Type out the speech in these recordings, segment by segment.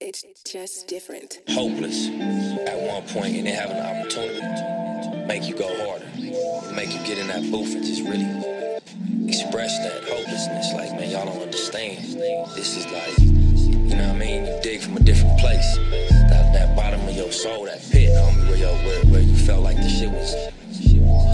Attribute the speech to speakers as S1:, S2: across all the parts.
S1: It's just different.
S2: hopeless at one point and then have an opportunity to make you go harder, make you get in that booth and just really express that hopelessness. Like, man, y'all don't understand. This is like, you know what I mean? You dig from a different place. That, that bottom of your soul, that pit, homie, where, where, where you felt like the shit was,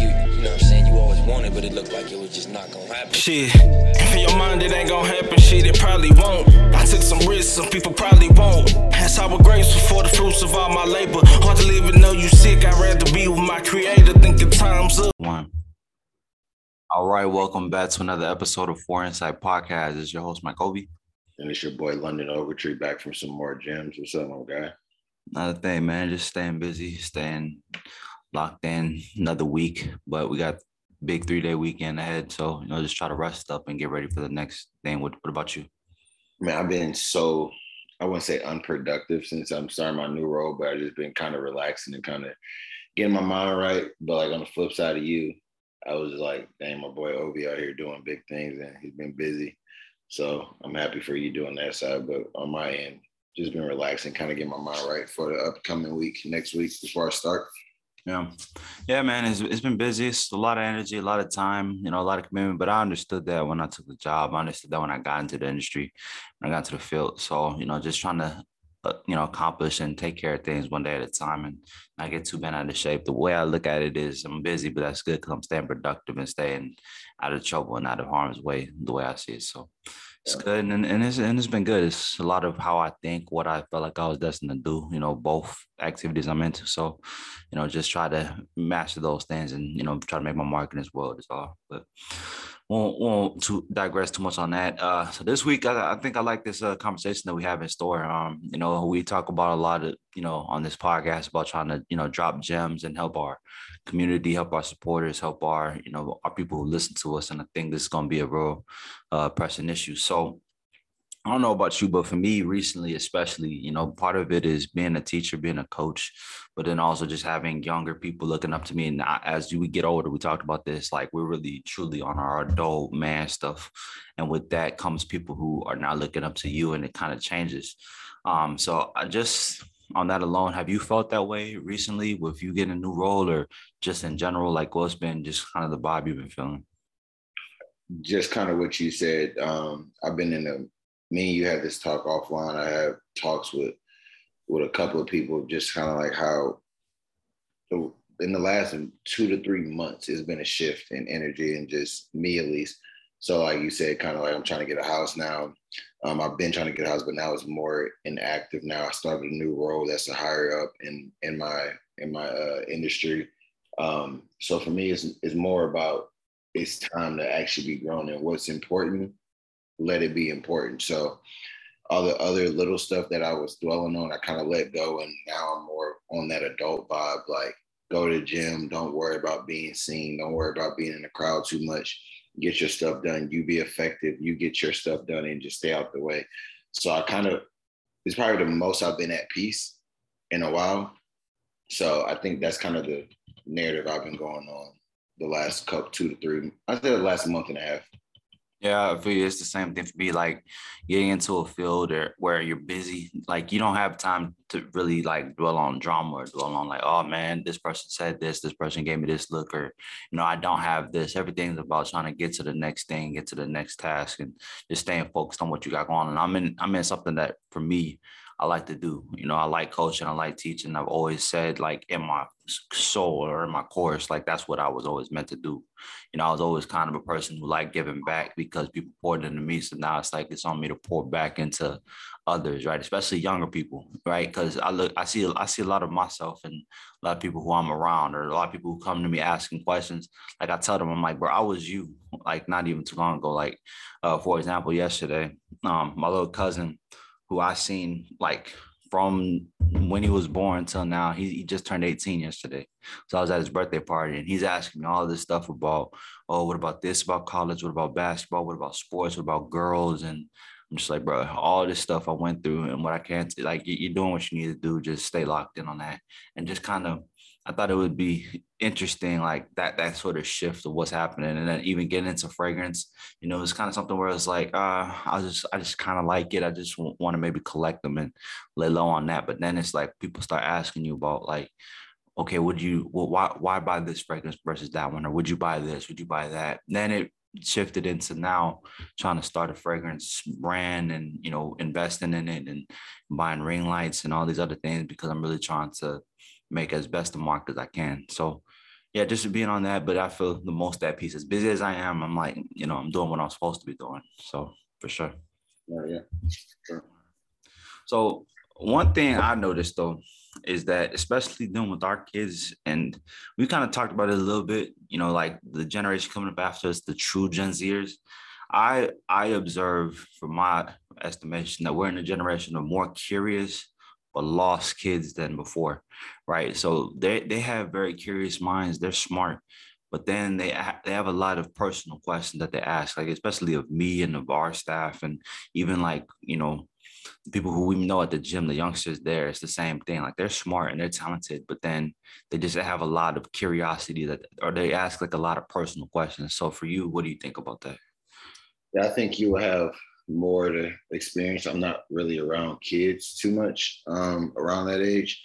S2: you, you know what I'm saying? You always wanted, but it looked like it was just not gonna happen.
S3: Shit, in your mind it ain't gonna happen, shit, it probably won't. I took some risks, some people probably won't. That's how we're grateful for the fruits of all my labor. Hard to live and know you sick, I'd rather be with my creator, thinking time's up.
S4: One. All right, welcome back to another episode of For-IN-Sight Podcast. It's your host, Mike Obi.
S5: And it's your boy London Ogletree back from some more gems. What's up, my guy?
S4: Another thing, man, just staying busy, staying locked in another week. But we got big three day weekend ahead. So, you know, just try to rest up and get ready for the next thing. What, what about you?
S5: Man, I've been so I wouldn't say unproductive since I'm starting my new role, but I've just been kind of relaxing and kind of getting my mind right. But like on the flip side of you, I was like, dang, my boy Obi out here doing big things and he's been busy. So I'm happy for you doing that side. But on my end, just been relaxing, kind of getting my mind right for the upcoming week, next week before I start.
S4: Yeah. Yeah, man. It's, it's been busy. It's a lot of energy, a lot of time, you know, a lot of commitment. But I understood that when I took the job. I understood that when I got into the industry, when I got to the field. So, you know, just trying to, uh, you know, accomplish and take care of things one day at a time and not get too bent out of shape. The way I look at it is I'm busy, but that's good because I'm staying productive and staying out of trouble and out of harm's way, the way I see it. So it's good and, and it's and it's been good. It's a lot of how I think, what I felt like I was destined to do, you know, both activities I'm into. So, you know, just try to master those things and you know, try to make my mark in this world is all. But won't won't to digress too much on that. Uh so this week I, I think I like this uh, conversation that we have in store. Um, you know, we talk about a lot of, you know, on this podcast about trying to, you know, drop gems and help our community, help our supporters, help our, you know, our people who listen to us. And I think this is gonna be a real uh pressing issue. So I don't know about you, but for me recently, especially, you know, part of it is being a teacher, being a coach, but then also just having younger people looking up to me. And as we get older, we talked about this, like we're really truly on our adult man stuff. And with that comes people who are now looking up to you and it kind of changes. Um, so I just on that alone, have you felt that way recently with you getting a new role or just in general? Like what's been just kind of the vibe you've been feeling?
S5: Just kind of what you said. Um, I've been in a me and you had this talk offline. I have talks with with a couple of people, just kind of like how in the last two to three months, it's been a shift in energy and just me at least. So like you said, kind of like I'm trying to get a house now. Um, I've been trying to get a house, but now it's more inactive. Now I started a new role that's a higher up in in my in my uh, industry. Um, so for me, it's it's more about it's time to actually be grown and what's important let it be important. So all the other little stuff that I was dwelling on, I kind of let go. And now I'm more on that adult vibe, like go to the gym, don't worry about being seen, don't worry about being in the crowd too much. Get your stuff done. You be effective. You get your stuff done and just stay out the way. So I kind of, it's probably the most I've been at peace in a while. So I think that's kind of the narrative I've been going on the last couple, two to three, I say the last month and a half.
S4: Yeah, I feel it's the same thing for me. Like getting into a field or where you're busy, like you don't have time to really like dwell on drama or dwell on like, oh man, this person said this, this person gave me this look, or you know, I don't have this. Everything's about trying to get to the next thing, get to the next task, and just staying focused on what you got going. And I'm in, I'm in something that for me, I like to do. You know, I like coaching, I like teaching. I've always said, like in my soul or in my course, like that's what I was always meant to do. You know, I was always kind of a person who liked giving back because people poured into me. So now it's like it's on me to pour back into others, right? Especially younger people, right? Because I look, I see, I see a lot of myself and a lot of people who I'm around, or a lot of people who come to me asking questions. Like I tell them, I'm like, bro, I was you, like not even too long ago. Like, uh, for example, yesterday, um, my little cousin who I seen like from when he was born till now. He, he just turned 18 yesterday. So I was at his birthday party and he's asking me all this stuff about, oh, what about this about college? What about basketball? What about sports? What about girls? And I'm I'm just like, bro, all this stuff I went through and what I can't like, you're doing what you need to do. Just stay locked in on that, and just kind of. I thought it would be interesting, like that that sort of shift of what's happening, and then even getting into fragrance. You know, it's kind of something where it's like, uh, I just I just kind of like it. I just want to maybe collect them and lay low on that. But then it's like people start asking you about like, okay, would you well, why why buy this fragrance versus that one, or would you buy this? Would you buy that? then it shifted into now trying to start a fragrance brand and you know investing in it and buying ring lights and all these other things because I'm really trying to make as best a mark as I can. So yeah, just being on that. But I feel the most that piece, as busy as I am, I'm like, you know, I'm doing what I'm supposed to be doing. So for sure.
S5: Yeah, yeah. Sure.
S4: So one thing I noticed though is that especially dealing with our kids, and we kind of talked about it a little bit, you know, like the generation coming up after us, the true Gen Zers. I I observe from my estimation that we're in a generation of more curious but lost kids than before, right? So they they have very curious minds. They're smart, but then they they have a lot of personal questions that they ask, like especially of me and of our staff, and even like you know people who we know at the gym, the youngsters there, it's the same thing. Like they're smart and they're talented, but then they just have a lot of curiosity that, or they ask like a lot of personal questions. So for you, what do you think about that?
S5: Yeah, I think you have more to experience. I'm not really around kids too much um, around that age,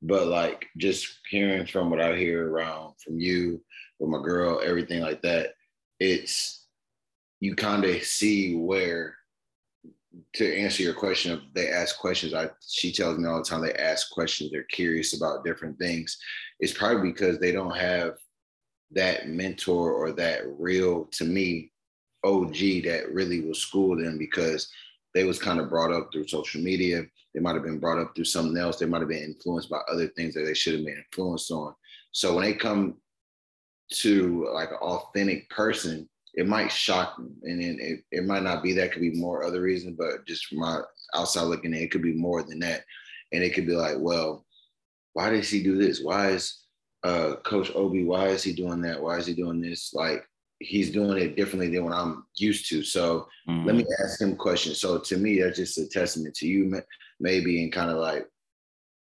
S5: but like just hearing from what I hear around from you, with my girl, everything like that, it's you kind of see where to answer your question, of they ask questions. I she tells me all the time they ask questions. They're curious about different things. It's probably because they don't have that mentor or that real to me OG that really will school them because they was kind of brought up through social media. They might have been brought up through something else. They might have been influenced by other things that they should have been influenced on. So when they come to like an authentic person, it might shock them. And then it, it might not be that could be more other reasons, but just from my outside looking in, it could be more than that. And it could be like, well, why does he do this? Why is uh, Coach Obi, why is he doing that? Why is he doing this? Like he's doing it differently than what I'm used to. So mm-hmm. let me ask him questions. So to me, that's just a testament to you, maybe, and kind of like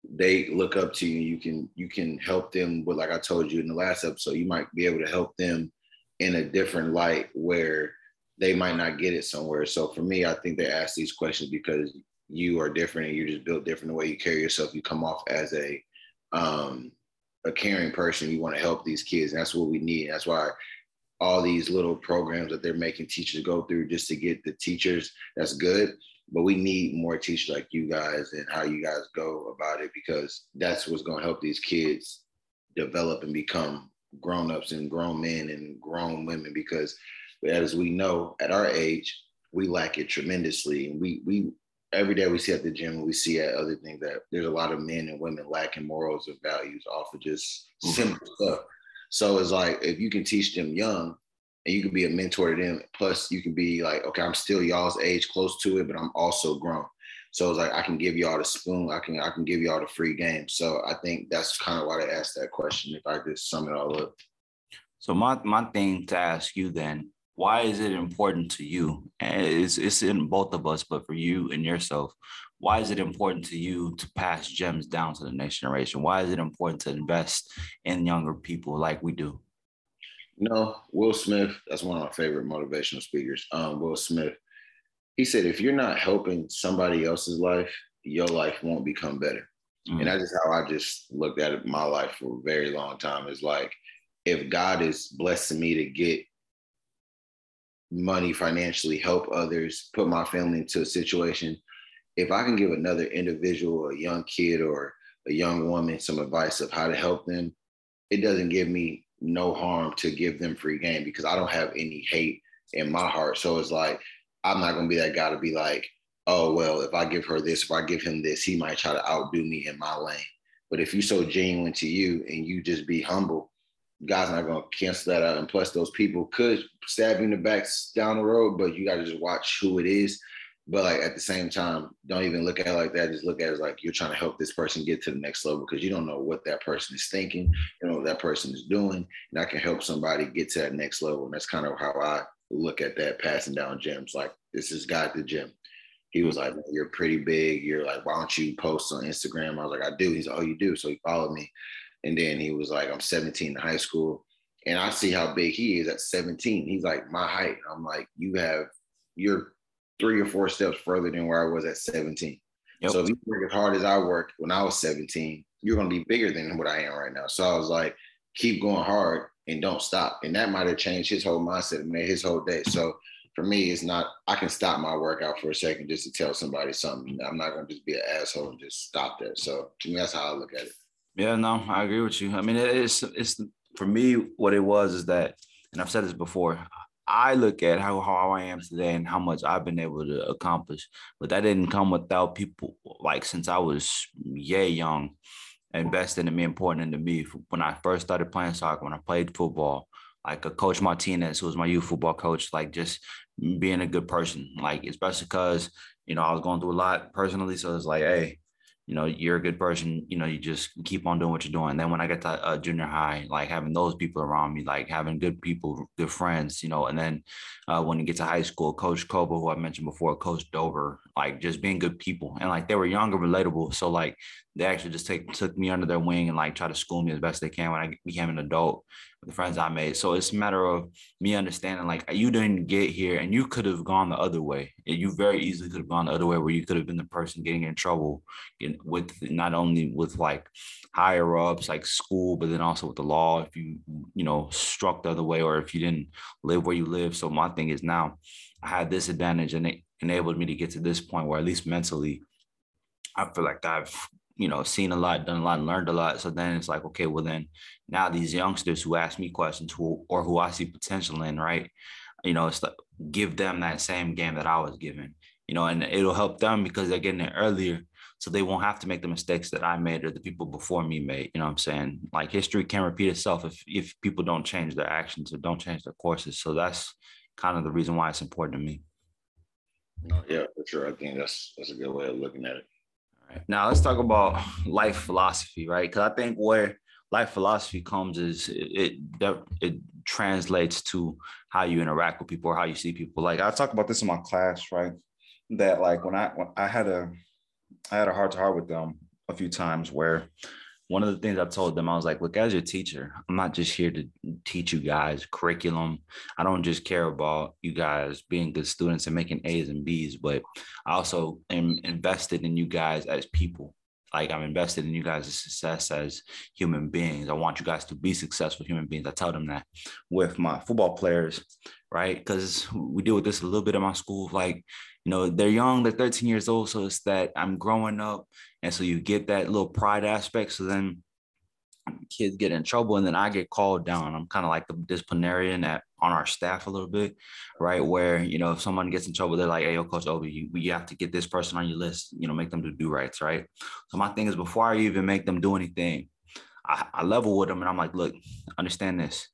S5: they look up to you. You can you can help them with, like I told you in the last episode, you might be able to help them in a different light where they might not get it somewhere. So for me, I think they ask these questions because you are different and you're just built different the way you carry yourself. You come off as a um, a caring person. You want to help these kids, and that's what we need. That's why all these little programs that they're making teachers go through just to get the teachers. That's good, but we need more teachers like you guys and how you guys go about it because that's what's going to help these kids develop and become grown-ups and grown men and grown women because as we know at our age we lack it tremendously and we we every day we see at the gym and we see at other things that there's a lot of men and women lacking morals and values off of just mm-hmm. simple stuff so it's like if you can teach them young and you can be a mentor to them plus you can be like okay i'm still y'all's age close to it but i'm also grown so it's like I can give y'all the spoon, I can I can give y'all the free game. So I think that's kind of why they asked that question. If I just sum it all up.
S4: So my my thing to ask you then, why is it important to you? And it's it's in both of us, but for you and yourself, why is it important to you to pass gems down to the next generation? Why is it important to invest in younger people like we do?
S5: no, Will Smith, that's one of my favorite motivational speakers. Um, Will Smith, he said, if you're not helping somebody else's life, your life won't become better. Mm-hmm. And that's just how I just looked at it my life for a very long time. Is like, if God is blessing me to get money financially, help others, put my family into a situation, if I can give another individual, a young kid or a young woman, some advice of how to help them, it doesn't give me no harm to give them free game because I don't have any hate in my heart. So it's like I'm not gonna be that guy to be like, oh well, if I give her this, if I give him this, he might try to outdo me in my lane. But if you're so genuine to you and you just be humble, God's not gonna cancel that out. And plus, those people could stab you in the back down the road, but you gotta just watch who it is. But like at the same time, don't even look at it like that. Just look at it like you're trying to help this person get to the next level because you don't know what that person is thinking, you know what that person is doing, and I can help somebody get to that next level. And that's kind of how I look at that passing down gems. Like this is God the gym. he was like, You're pretty big. You're like, Why don't you post on Instagram? I was like, I do. He's like, Oh, you do. So he followed me. And then he was like, I'm 17 in high school. And I see how big he is at 17. He's like my height. I'm like, You have, you're three or four steps further than where I was at 17. Yep. So if you work as hard as I worked when I was 17, you're going to be bigger than what I am right now. So I was like, keep going hard and don't stop. And that might have changed his whole mindset and made his whole day. So for me, it's not, I can stop my workout for a second just to tell somebody something. I'm not going to just be an asshole and just stop there. So to me, that's how I look at it.
S4: Yeah, no, I agree with you. I mean, it's, it's for me, what it was is that, and I've said this before, I look at how, how I am today and how much I've been able to accomplish, but that didn't come without people like since I was yay young, investing in me, important into me. When I first started playing soccer, when I played football, like a coach Martinez, who was my youth football coach, like just being a good person, like especially because you know I was going through a lot personally, so it's like, hey, you know, you're a good person, you know, you just keep on doing what you're doing. Then when I get to uh, junior high, like having those people around me, like having good people, good friends, you know, and then uh, when you get to high school, Coach Koba, who I mentioned before, Coach Dover, like just being good people. And like they were younger, relatable. So like they actually just take took me under their wing and like try to school me as best they can when I became an adult the friends I made. So it's a matter of me understanding like you didn't get here and you could have gone the other way. You very easily could have gone the other way where you could have been the person getting in trouble with not only with like higher ups like school, but then also with the law if you you know struck the other way or if you didn't live where you live. So my thing is now I had this advantage and it enabled me to get to this point where at least mentally I feel like I've you know, seen a lot, done a lot, and learned a lot. So then it's like, okay, well then now these youngsters who ask me questions who or who I see potential in, right? You know, it's like give them that same game that I was given, you know, and it'll help them because they're getting it earlier. So they won't have to make the mistakes that I made or the people before me made. You know what I'm saying? Like history can repeat itself if if people don't change their actions or don't change their courses. So that's kind of the reason why it's important to me.
S5: No, oh, yeah, for sure. I think that's that's a good way of looking at it. All right.
S4: Now let's talk about life philosophy, right? Because I think where life philosophy comes is it, it it translates to how you interact with people or how you see people. Like I talk about this in my class, right? That like when I when I had a I had a heart to heart with them a few times where one of the things I told them, I was like, look, as your teacher, I'm not just here to teach you guys curriculum. I don't just care about you guys being good students and making A's and B's, but I also am invested in you guys as people. Like I'm invested in you guys' success as human beings. I want you guys to be successful human beings. I tell them that with my football players, right? Because we deal with this a little bit in my school. Like, you know, they're young, they're 13 years old. So it's that I'm growing up and so you get that little pride aspect. So then kids get in trouble and then I get called down. I'm kind of like the disciplinarian at on our staff a little bit, right? Where, you know, if someone gets in trouble, they're like, hey, yo, Coach Obi, you, you have to get this person on your list, you know, make them do do rights, right? So my thing is before I even make them do anything, I, I level with them and I'm like, look, understand this.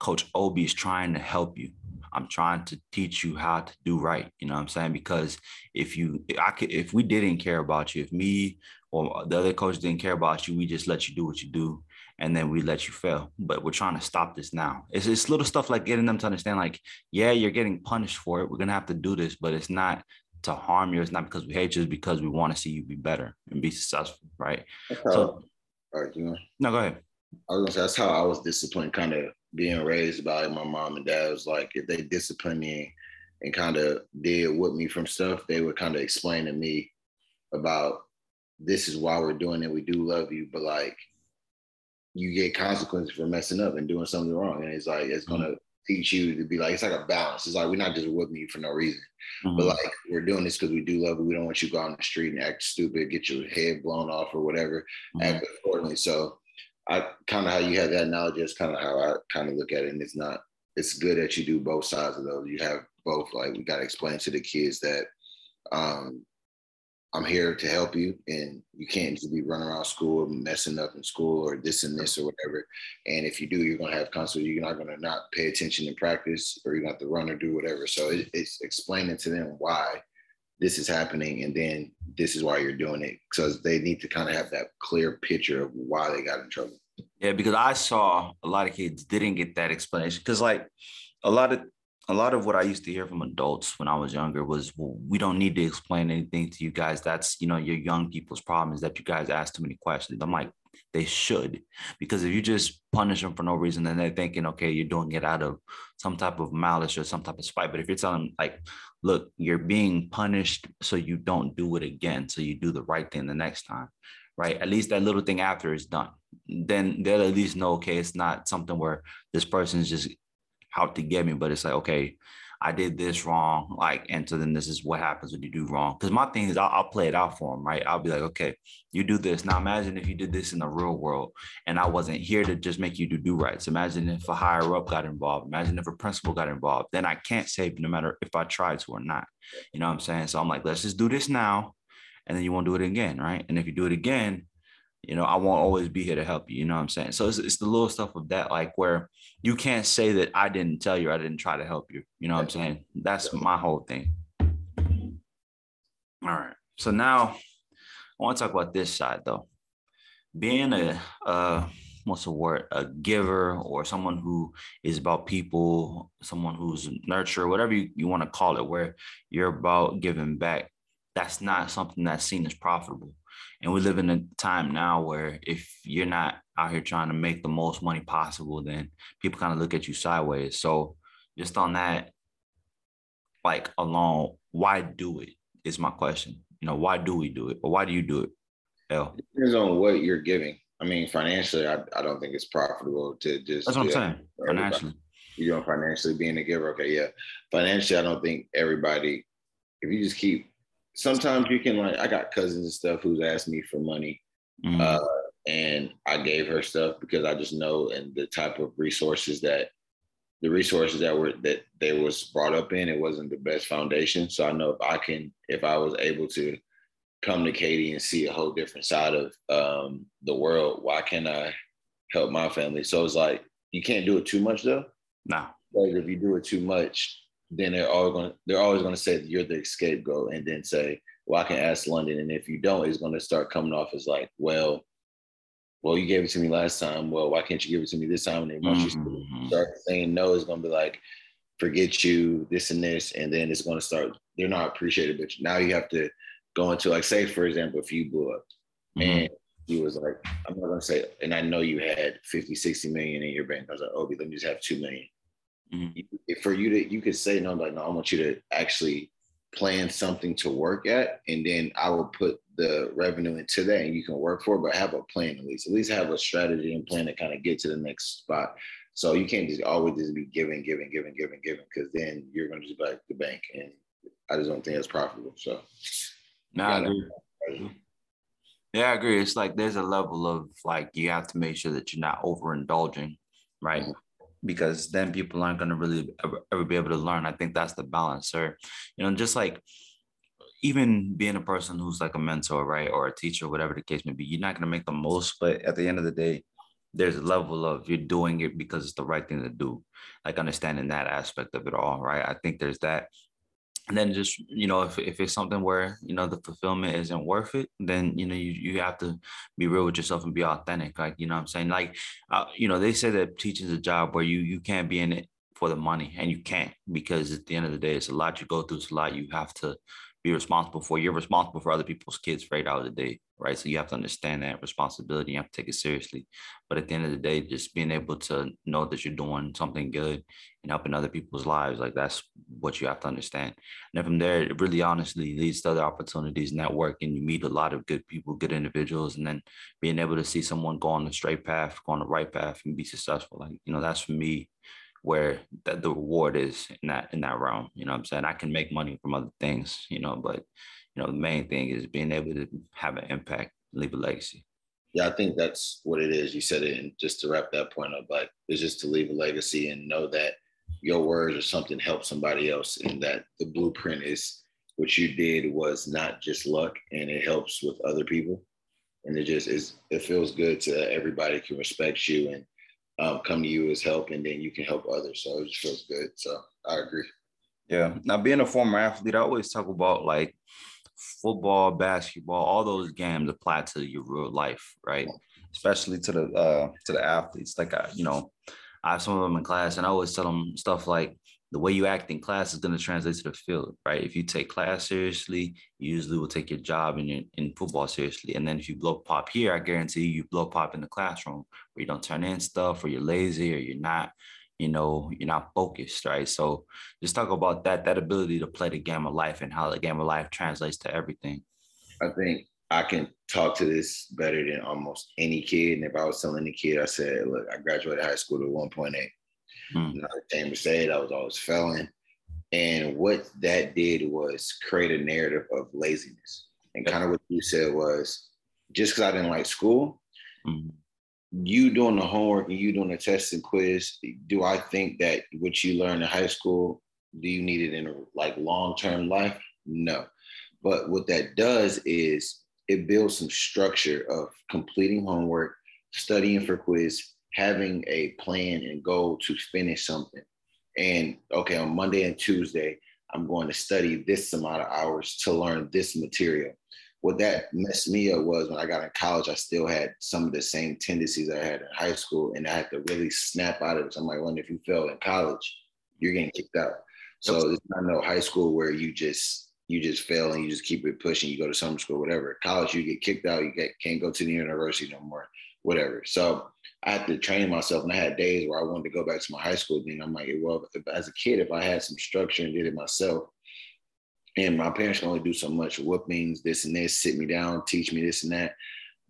S4: Coach Obi is trying to help you. I'm trying to teach you how to do right. You know what I'm saying? Because if you, I could, if we didn't care about you, if me or the other coach didn't care about you, we just let you do what you do, and then we let you fail. But we're trying to stop this now. It's it's little stuff like getting them to understand, like, yeah, you're getting punished for it. We're gonna have to do this, but it's not to harm you. It's not because we hate you. It's because we want to see you be better and be successful, right? So,
S5: all right, you know.
S4: No, go ahead.
S5: I was gonna say that's how I was disciplined, kind of being raised by my mom and dad. Was like if they disciplined me and kind of did with me from stuff, they would kind of explain to me about this is why we're doing it. We do love you, but like you get consequences for messing up and doing something wrong, and it's like it's gonna mm-hmm. teach you to be like it's like a balance. It's like we're not just whipping you for no reason, mm-hmm. but like we're doing this because we do love you. We don't want you to go on the street and act stupid, get your head blown off or whatever, mm-hmm. act accordingly. So I kind of how you have that knowledge is kind of how I kind of look at it. And it's not, it's good that you do both sides of those. You have both, like we got to explain to the kids that um, I'm here to help you and you can't just be running around school messing up in school or this and this or whatever. And if you do, you're going to have consequences. You're not going to not pay attention in practice or you're going to have to run or do whatever. So it, it's explaining to them why this is happening and then this is why you're doing it because they need to kind of have that clear picture of why they got in trouble
S4: yeah because i saw a lot of kids didn't get that explanation because like a lot of a lot of what I used to hear from adults when I was younger was, well, we don't need to explain anything to you guys. That's, you know, your young people's problem is that you guys ask too many questions. I'm like, they should, because if you just punish them for no reason, then they're thinking, okay, you're doing it out of some type of malice or some type of spite. But if you're telling them, like, look, you're being punished so you don't do it again, so you do the right thing the next time, right? At least that little thing after is done. Then they'll at least know, okay, it's not something where this person's just out to get me, but it's like, okay, I did this wrong. Like, and so then this is what happens when you do wrong. Because my thing is, I'll, I'll, play it out for them, right? I'll be like, okay, you do this. Now imagine if you did this in the real world and I wasn't here to just make you do do rights. Imagine if a higher up got involved. Imagine if a principal got involved. Then I can't save no matter if I try to or not. You know what I'm saying? So I'm like, let's just do this now. And then you won't do it again, right? And if you do it again, you know, I won't always be here to help you. You know what I'm saying? So it's, it's the little stuff of that, like where you can't say that I didn't tell you, I didn't try to help you. You know what I'm saying? That's my whole thing. All right. So now I want to talk about this side though. Being a, uh, what's the word, a giver or someone who is about people, someone who's nurture, whatever you, you want to call it, where you're about giving back. That's not something that's seen as profitable and we live in a time now where if you're not out here trying to make the most money possible, then people kind of look at you sideways. So just on that, like alone, why do it is my question. You know, why do we do it? Or why do you do it?
S5: L. Depends on what you're giving. I mean, financially, I, I don't think it's profitable to just.
S4: That's what I'm saying. Financially.
S5: You're doing financially being a giver. Okay. Yeah. Financially, I don't think everybody, if you just keep sometimes you can like I got cousins and stuff who's asked me for money. Mm-hmm. Uh, and I gave her stuff because I just know and the type of resources that the resources that were that they was brought up in, it wasn't the best foundation. So I know if I can, if I was able to come to Katie and see a whole different side of um, the world, why can't I help my family? So it's like you can't do it too much though.
S4: No.
S5: like if you do it too much, then they're all going they're always going to say you're the scapegoat and then say well i can ask london. And if you don't it's going to start coming off as like well well you gave it to me last time. Well why can't you give it to me this time? And then once mm-hmm. you start saying no it's going to be like forget you this and this. And then it's going to start they're not appreciated but now you have to go into like say for example if you blew up mm-hmm. and he was like i'm not going to say and i know you had 50 60 million in your bank. I was like obi let me just have 2 million Mm-hmm. For you to, you could say, no, like, no, I want you to actually plan something to work at, and then I will put the revenue into that, and you can work for it. But have a plan at least. At least have a strategy and plan to kind of get to the next spot. So you can't just always just be giving, giving, giving, giving, giving, because then you're going to just back the bank, and I just don't think it's profitable. So,
S4: no, I agree. Yeah, I agree. It's like there's a level of like you have to make sure that you're not overindulging, right? Mm-hmm because then people aren't going to really ever, ever, be able to learn. I think that's the balance, or You know, just like even being a person who's like a mentor, right, or a teacher, whatever the case may be, you're not going to make the most, but at the end of the day, there's a level of you're doing it because it's the right thing to do, like understanding that aspect of it all, right? I think there's that and then just you know if, if it's something where you know the fulfillment isn't worth it then you know you, you have to be real with yourself and be authentic like you know i'm saying? Like uh, you know they say that teaching is a job where you you can't be in it for the money and you can't because at the end of the day it's a lot you go through it's a lot you have to be responsible for. You're responsible for other people's kids for eight hours a day, right? So you have to understand that responsibility. You have to take it seriously. But at the end of the day, just being able to know that you're doing something good and helping other people's lives, like that's what you have to understand. And then from there, it really honestly leads to other opportunities, networking. you meet a lot of good people, good individuals, and then being able to see someone go on the straight path, go on the right path, and be successful. Like you know, that's for me where the, the reward is in that in that realm. You know what I'm saying? I can make money from other things, you know, but you know, the main thing is being able to have an impact, leave a legacy.
S5: Yeah, I think that's what it is. You said it, and just to wrap that point up, like it's just to leave a legacy and know that your words or something helped somebody else, and that the blueprint is what you did was not just luck, and it helps with other people, and it just is. It feels good to uh, everybody can respect you and um, come to you as help, and then you can help others. So it just feels good. So I agree.
S4: Yeah. Now, being a former athlete, I always talk about like football, basketball, all those games apply to your real life, right? Especially to the uh, to the athletes. Like I, you know, I have some of them in class, and I always tell them stuff like, the way you act in class is going to translate to the field, right? If you take class seriously, you usually will take your job and your in football seriously. And then if you blow pop here, I guarantee you, you blow pop in the classroom where you don't turn in stuff or you're lazy or you're not, you know, you're not focused, right? So just talk about that, that ability to play the game of life and how the game of life translates to everything.
S5: I think I can talk to this better than almost any kid. And if I was telling any kid, I said, look, I graduated high school with 1.8. Mm. Another thing to say, I was always failing. And what that did was create a narrative of laziness. And kind of what you said was just because I didn't like school, mm. you doing the homework and you doing the test and quiz, do I think that what you learned in high school, do you need it in a, like long-term life? No. But what that does is it builds some structure of completing homework, studying for quiz, having a plan and goal to finish something. And okay, on Monday and Tuesday, I'm going to study this amount of hours to learn this material. What that messed me up was when I got in college, I still had some of the same tendencies I had in high school, and I had to really snap out of it. So I'm like, well, if you fail in college, you're getting kicked out. So it's not no high school where you just you just fail and you just keep it pushing. You go to summer school, whatever. College, you get kicked out. You get, can't go to the university no more, whatever. So I had to train myself, and I had days where I wanted to go back to my high school. Then I'm like, well, if, as a kid, if I had some structure and did it myself, and my parents can only do so much whoopings, this and this, sit me down, teach me this and that.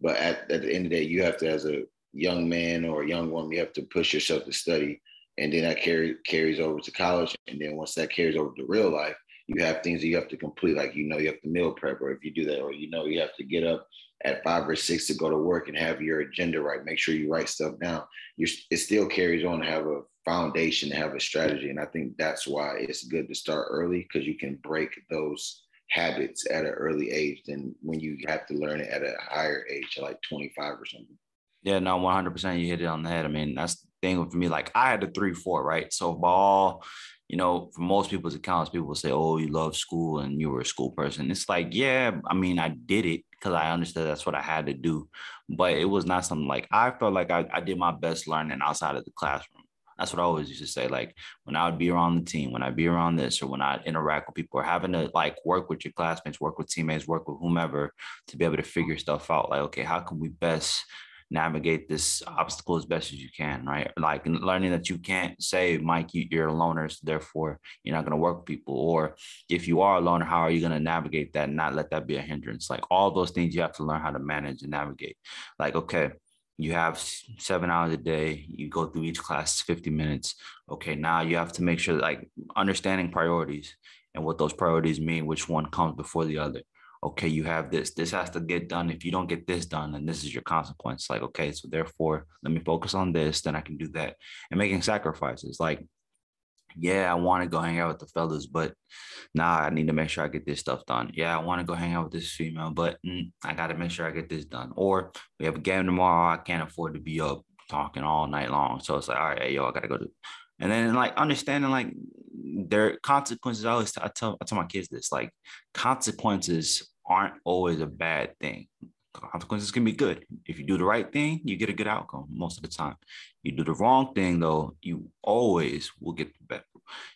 S5: But at, at the end of the day, you have to, as a young man or a young woman, you have to push yourself to study. And then that carry, carries over to college. And then once that carries over to real life, you have things that you have to complete, like you know you have to meal prep, or if you do that, or you know you have to get up at five or six to go to work and have your agenda right. Make sure you write stuff down. You it still carries on to have a foundation, have a strategy, and I think that's why it's good to start early because you can break those habits at an early age than when you have to learn it at a higher age, like 25 or something.
S4: Yeah, no, 100%. You hit it on the head. I mean, that's the thing for me. Like, I had the three, four, right? So, ball, you know, for most people's accounts, people say, "Oh, you love school and you were a school person." It's like, yeah, I mean, I did it because I understood that's what I had to do, but it was not something like I felt like I, I did my best learning outside of the classroom. That's what I always used to say. Like when I would be around the team, when I'd be around this, or when I interact with people, or having to like work with your classmates, work with teammates, work with whomever to be able to figure stuff out. Like, okay, how can we best navigate this obstacle as best as you can, right? Like learning that you can't say, Mike, you, are a loner, so therefore you're not going to work with people. Or if you are a loner, how are you going to navigate that and not let that be a hindrance? Like all those things you have to learn how to manage and navigate. Like, okay, you have seven hours a day, you go through each class 50 minutes. Okay, now you have to make sure like understanding priorities and what those priorities mean, which one comes before the other okay, you have this, this has to get done. If you don't get this done, then this is your consequence. Like, okay, so therefore, let me focus on this, then I can do that. And making sacrifices. Like, yeah, I want to go hang out with the fellas, but nah, I need to make sure I get this stuff done. Yeah, I want to go hang out with this female, but mm, I got to make sure I get this done. Or we have a game tomorrow. I can't afford to be up talking all night long. So it's like, all right, hey, yo, I got to go to. And then like understanding like their consequences. I always I tell I tell my kids this like consequences aren't always a bad thing. Consequences can be good. If you do the right thing, you get a good outcome most of the time. You do the wrong thing, though, you always will get the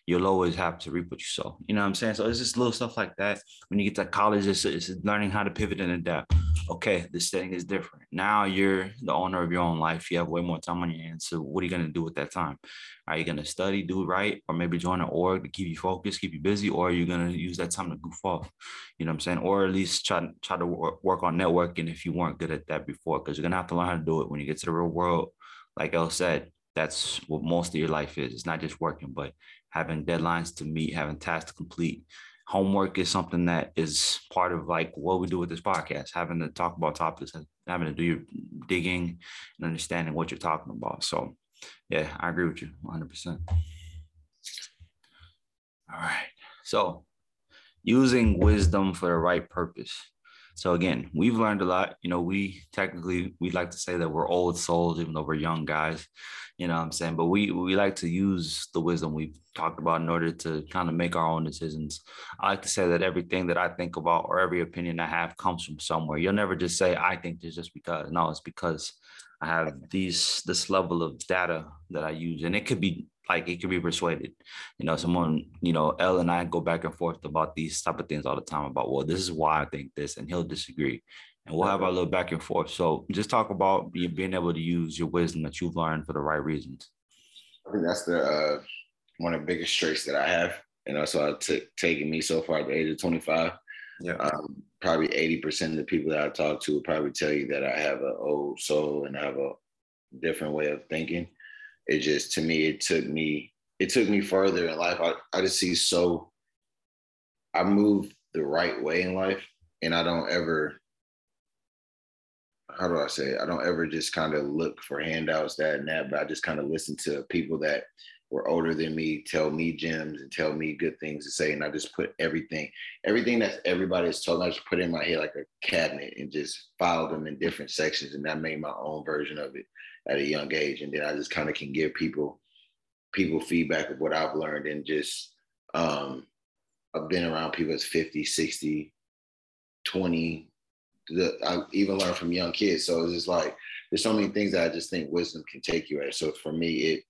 S4: you'll always have to reap what you sow. You know what I'm saying? So it's just little stuff like that. When you get to college, it's, it's learning how to pivot and adapt. Okay, this thing is different. Now you're the owner of your own life. You have way more time on your hands. So what are you going to do with that time? Are you going to study, do right, or maybe join an org to keep you focused, keep you busy, or are you going to use that time to goof off? You know what I'm saying? Or at least try, try to work on networking if you weren't good at that before, because you're going to have to learn how to do it when you get to the real world. Like El said, that's what most of your life is. It's not just working, but having deadlines to meet, having tasks to complete. Homework is something that is part of like what we do with this podcast, having to talk about topics, having to do your digging and understanding what you're talking about. So, yeah, I agree with you 100%. All right. So, using wisdom for the right purpose. So again, we've learned a lot. You know, we technically we like to say that we're old souls, even though we're young guys. You know what I'm saying? But we we like to use the wisdom we've talked about in order to kind of make our own decisions. I like to say that everything that I think about or every opinion I have comes from somewhere. You'll never just say I think this just because. No, it's because I have these this level of data that I use, and it could be like it can be persuaded. You know, someone, you know, L and I go back and forth about these type of things all the time about, well, this is why I think this, and he'll disagree. And we'll have our little back and forth. So just talk about being able to use your wisdom that you've learned for the right reasons.
S5: I think that's the uh, one of the biggest traits that I have, and that's why it's taken me so far at the age of 25. Yeah. Um, probably 80% of the people that I talk to will probably tell you that I have an old soul and I have a different way of thinking. It just to me, it took me, it took me further in life. I, I just see so I move the right way in life and I don't ever how do I say it? I don't ever just kind of look for handouts that and that, but I just kind of listen to people that were older than me tell me gems and tell me good things to say. And I just put everything, everything that everybody has told me, I just put in my head like a cabinet and just filed them in different sections. And I made my own version of it at a young age. And then I just kind of can give people people feedback of what I've learned and just um I've been around people that's 50, 60, 20. The, I even learned from young kids. So it's just like there's so many things that I just think wisdom can take you at. So for me, it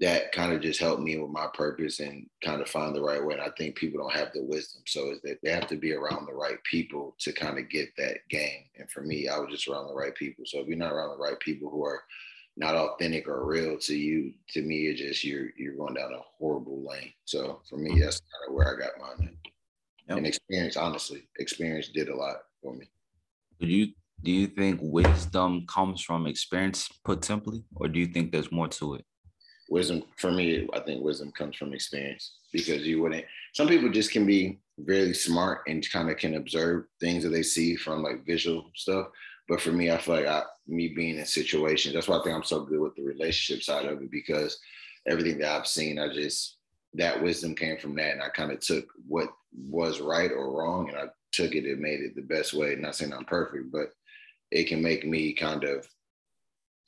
S5: that kind of just helped me with my purpose and kind of find the right way. And I think people don't have the wisdom. So is that they have to be around the right people to kind of get that game. And for me, I was just around the right people. So if you're not around the right people who are not authentic or real to you, to me, it's just you're you're going down a horrible lane. So for me, mm-hmm. that's kind of where I got mine. Yep. And experience, honestly, experience did a lot for me.
S4: Do you do you think wisdom comes from experience, put simply, or do you think there's more to it?
S5: Wisdom for me i think wisdom comes from experience because you wouldn't some people just can be really smart and kind of can observe things that they see from like visual stuff. But for me i feel like I, me being in situations that's why i think i'm so good with the relationship side of it because everything that i've seen i just that wisdom came from that and i kind of took what was right or wrong and i took it and made it the best way. Not saying i'm perfect but it can make me kind of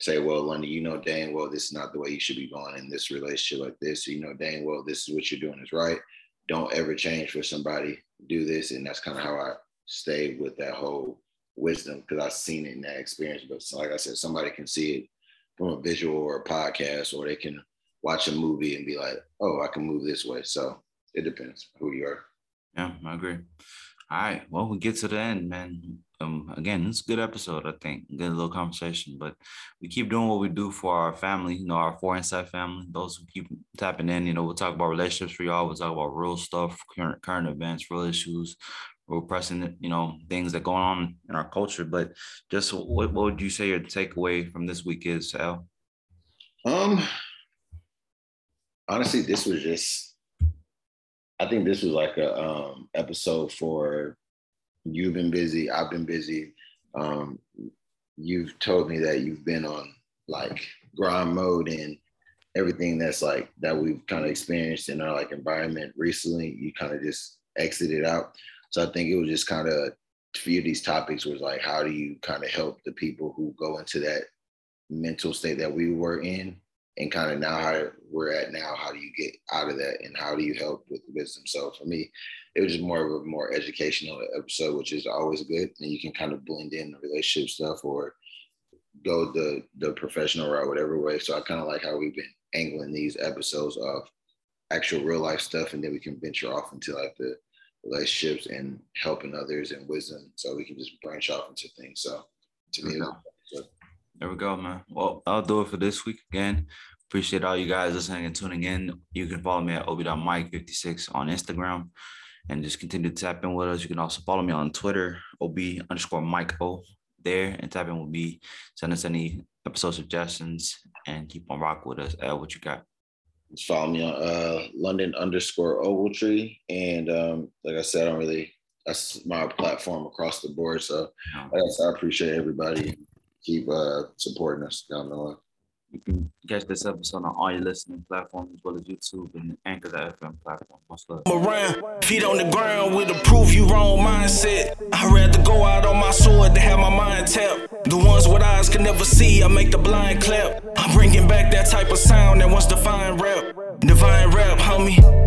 S5: say, well, Lundy, you know dang well this is not the way you should be going in this relationship like this. You know dang well this is what you're doing is right. Don't ever change for somebody. Do this, and that's kind of how I stay with that whole wisdom because I've seen it in that experience. But like I said, somebody can see it from a visual or a podcast, or they can watch a movie and be like, oh, I can move this way. So it depends who you are.
S4: Yeah, I agree. All right. Well, we get to the end, man um, again, it's a good episode, I think. Good little conversation, but we keep doing what we do for our family, you know, our four inside family. Those who keep tapping in, you know, we'll talk about relationships for y'all. We'll talk about real stuff, current current events, real issues, real pressing, you know, things that going on in our culture. But just what, what would you say your takeaway from this week is, Al?
S5: Um, honestly, this was just. I think this was like a um, episode for You've been busy. I've been busy. Um, you've told me that you've been on like grind mode and everything that's like that we've kind of experienced in our like environment recently. You kind of just exited out. So I think it was just kind of a few of these topics was like, how do you kind of help the people who go into that mental state that we were in and kind of now how we're at now, how do you get out of that and how do you help with wisdom? So for me, it was just more of a more educational episode, which is always good. And you can kind of blend in the relationship stuff or go the the professional route, whatever way. So I kind of like how we've been angling these episodes of actual real life stuff, and then we can venture off into like the relationships and helping others and wisdom. So we can just branch off into things. So to me,
S4: there we go, man. Well, I'll do it for this week again. Appreciate all you guys listening and tuning in. You can follow me at ob.mike56 on Instagram and just continue to tap in with us. You can also follow me on Twitter, ob underscore Mike O there and tap in with me. Send us any episode suggestions and keep on rock with us. Uh, what you got?
S5: Just follow me on uh, London underscore Ogletree. And um, like I said, I don't really, that's my platform across the board. So like I, said, I appreciate everybody. Keep uh, supporting us down the line.
S4: You can catch this episode on all your listening platforms as well as YouTube and Anchor the FM platform. What's up? Around, feet on the ground with a prove you wrong mindset. I'd rather go out on my sword to have my mind tapped. The ones with eyes can never see, I make the blind clap. I'm bringing back that type of sound that wants to find rap. Divine rap, homie.